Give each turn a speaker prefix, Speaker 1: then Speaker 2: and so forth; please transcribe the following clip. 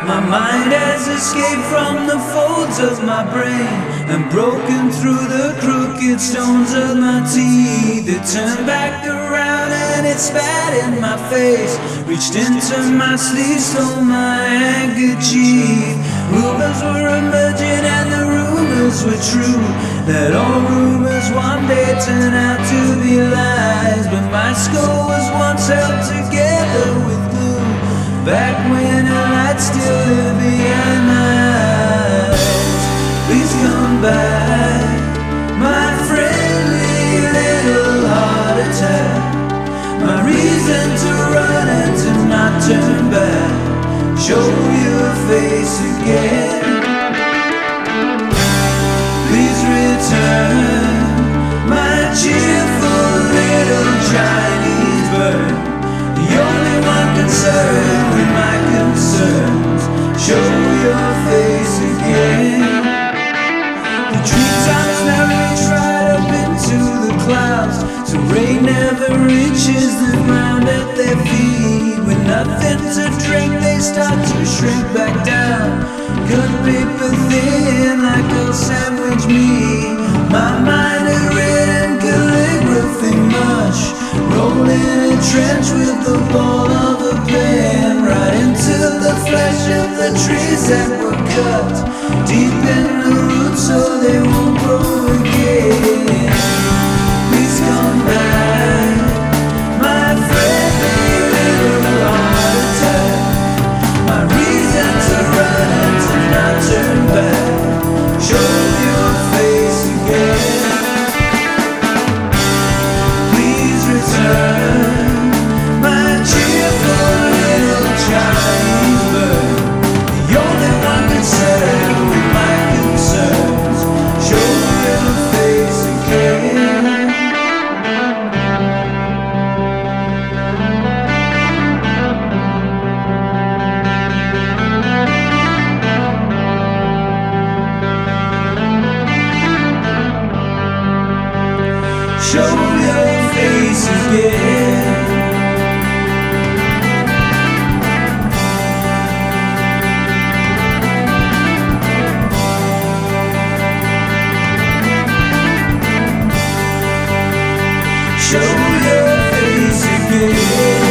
Speaker 1: Night has escaped from the folds of my brain and broken through the crooked stones of my teeth. It turned back around and it spat in my face. Reached into my sleeve, stole my handkerchief. Rumors were emerging and the rumors were true. That all rumors one day turn out to be lies. But my skull was once held glue. Back when a light still lived behind my eyes. Please come back, my friendly little heart attack. My reason to run and to not turn back. Show your face again. So rain never reaches the ground at their feet. With nothing to drink, they start to shrink back down. Cut paper thin like a sandwich meat. My mind is written calligraphy mush. Rolling a trench with the ball of a pen. Right into the flesh of the trees that were cut. Deep in Show your face again. Show your face again.